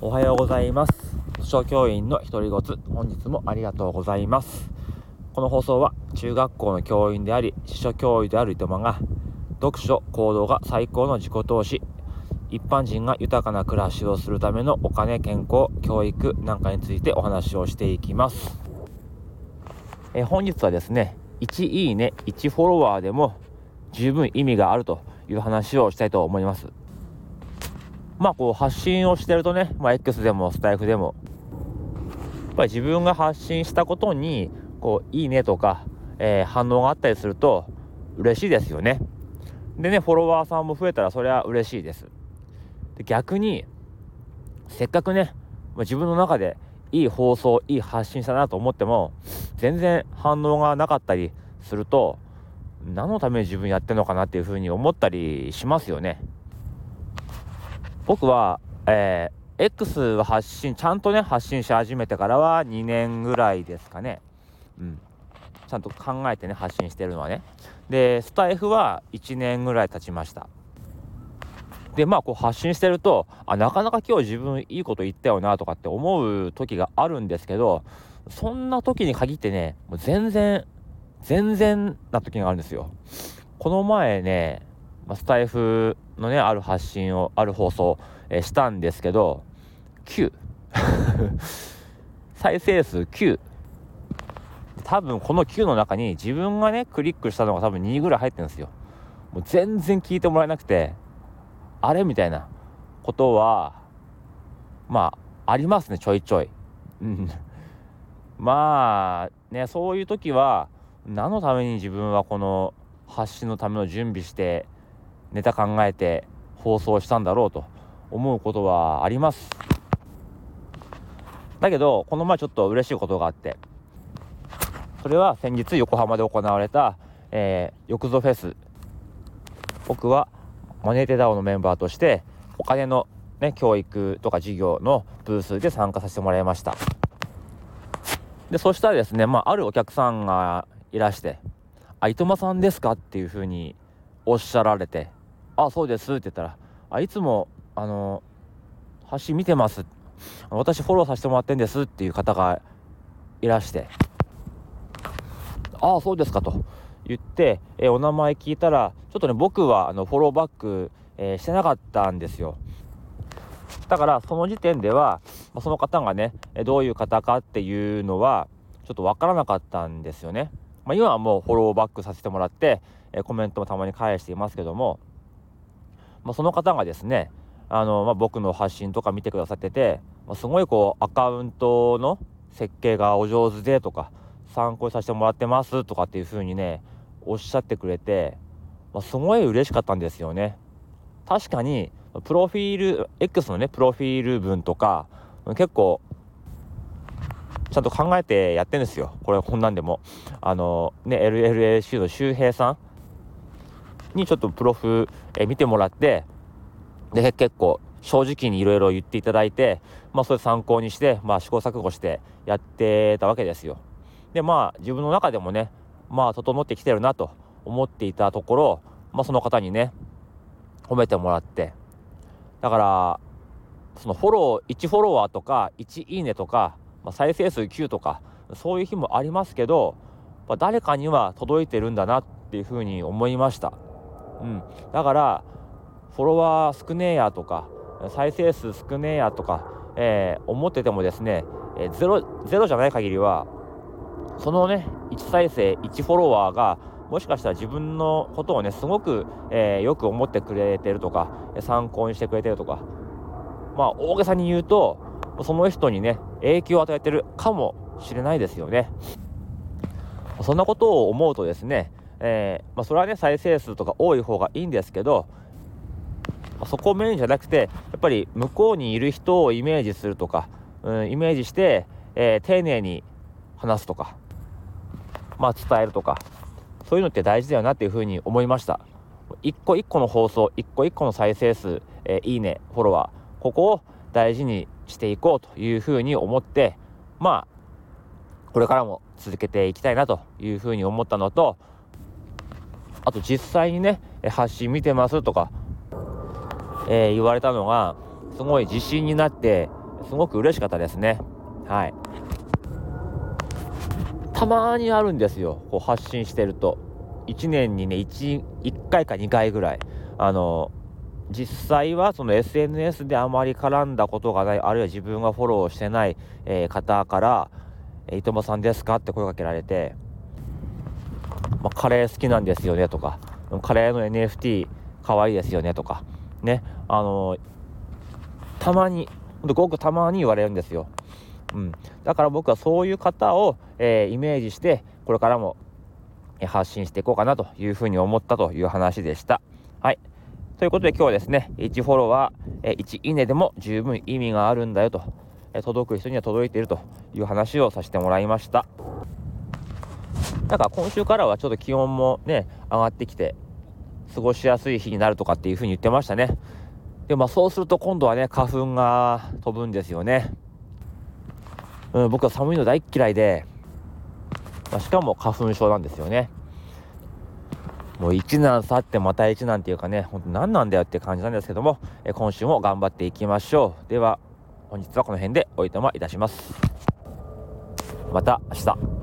おはようございます。図書教員の独り言。本日もありがとうございます。この放送は中学校の教員であり司書教諭である糸間が読書行動が最高の自己投資。一般人が豊かな暮らしをするためのお金健康教育なんかについてお話をしていきます。え本日はですね1いいね1フォロワーでも十分意味があるという話をしたいと思います。まあこう発信をしてるとね、まあ、X でもスタイフでもやっぱり自分が発信したことにこういいねとか、えー、反応があったりすると嬉しいですよねでねフォロワーさんも増えたらそれは嬉しいですで逆にせっかくね自分の中でいい放送いい発信したなと思っても全然反応がなかったりすると何のために自分やってんのかなっていうふうに思ったりしますよね。僕は、えー、X は発信ちゃんとね発信し始めてからは2年ぐらいですかね。うん。ちゃんと考えてね発信してるのはね。でスタイフは1年ぐらい経ちました。でまあこう発信してるとあなかなか今日自分いいこと言ったよなとかって思う時があるんですけどそんな時に限ってねもう全然全然な時があるんですよ。この前ね、まスタイフのね、ある発信を、ある放送、えー、したんですけど、9。再生数9。多分この9の中に自分がね、クリックしたのが多分2ぐらい入ってるんですよ。もう全然聞いてもらえなくて、あれみたいなことは、まあ、ありますね、ちょいちょい。うん。まあ、ね、そういう時は、何のために自分はこの発信のための準備してネタ考えて放送したんだろうと思うことはあります。だけどこの前ちょっと嬉しいことがあってそれは先日横浜で行われた、えー、よくぞフェス。僕はマネーテダオのメンバーとしてお金の、ね、教育とか事業のブースで参加させてもらいました。でそしたらですね、まあ、あるお客さんがいらして「あ、いとまさんですか?」っていうふうにおっしゃられて「あ、そうです」って言ったら「あいつもあの発信見てます私フォローさせてもらってんです」っていう方がいらして「ああそうですか」と言って、えお名前聞いたらちょっとね僕はあのフォローバック、えー、してなかったんですよ。だからその時点では、その方がねどういう方かっていうのはちょっと分からなかったんですよね。まあ、今はもうフォローバックさせてもらって、えコメントもたまに返していますけども、まあ、その方がですねあの、まあ、僕の発信とか見てくださってて、まあ、すごいこうアカウントの設計がお上手でとか参考にさせてもらってますとかっていう風にねおっしゃってくれて、まあ、すごい嬉しかったんですよね。確かにプロフィール X のねプロフィール文とか結構ちゃんと考えてやってるんですよ。これ、こんなんでも。あの、ね、LLAC の周平さんにちょっとプロフ、え見てもらって、で、結構、正直にいろいろ言っていただいて、まあ、それ参考にして、まあ、試行錯誤してやってたわけですよ。で、まあ、自分の中でもね、まあ、整ってきてるなと思っていたところ、まあ、その方にね、褒めてもらって、だから、そのフォロー、1フォロワーとか、1いいねとか、まあ、再生数9とかそういう日もありますけど、まあ、誰かには届いてるんだなっていうふうに思いました、うん、だからフォロワー少ねえやとか再生数少ねえやとか、えー、思っててもですね、えー、ゼロゼロじゃない限りはそのね1再生1フォロワーがもしかしたら自分のことをねすごく、えー、よく思ってくれてるとか参考にしてくれてるとかまあ大げさに言うとその人にね影響を与えてるかもしれないですよね。そんなことを思うとですね、えー、まあ、それはね再生数とか多い方がいいんですけど、まあ、そこをメインじゃなくてやっぱり向こうにいる人をイメージするとか、うん、イメージして、えー、丁寧に話すとか、まあ、伝えるとかそういうのって大事だよなっていうふうに思いました。一個一個の放送一個一個の再生数、えー、いいねフォロワーここを大事にしていこうというふうに思ってまあこれからも続けていきたいなというふうに思ったのとあと実際にね発信見てますとか、えー、言われたのがすごい自信になって、すごく嬉しかったですね。はい。たまにあるんですよ。こう発信してると。1年にね 1, 1回か2回ぐらい。あの実際はその SNS であまり絡んだことがないあるいは自分がフォローしてない、えー、方から「いともさんですか?」って声かけられて「まあ、カレー好きなんですよね」とか「カレーの NFT かわいいですよね」とかねあのー、たまにごくたまに言われるんですよ。うん、だから僕はそういう方を、えー、イメージしてこれからも発信していこうかなというふうに思ったという話でした。はい。ということで今日はですね、1フォロワー、1いいねでも十分意味があるんだよと、届く人には届いているという話をさせてもらいました。なんか今週からはちょっと気温もね、上がってきて、過ごしやすい日になるとかっていうふうに言ってましたね。で、まあそうすると今度はね、花粉が飛ぶんですよね。うん、僕は寒いの大嫌いで、まあ、しかも花粉症なんですよね。もう1難去ってまた1なんていうかね、ほんと何なんだよって感じなんですけども、え今週も頑張っていきましょう。では、本日はこの辺でおいとまいたします。また明日。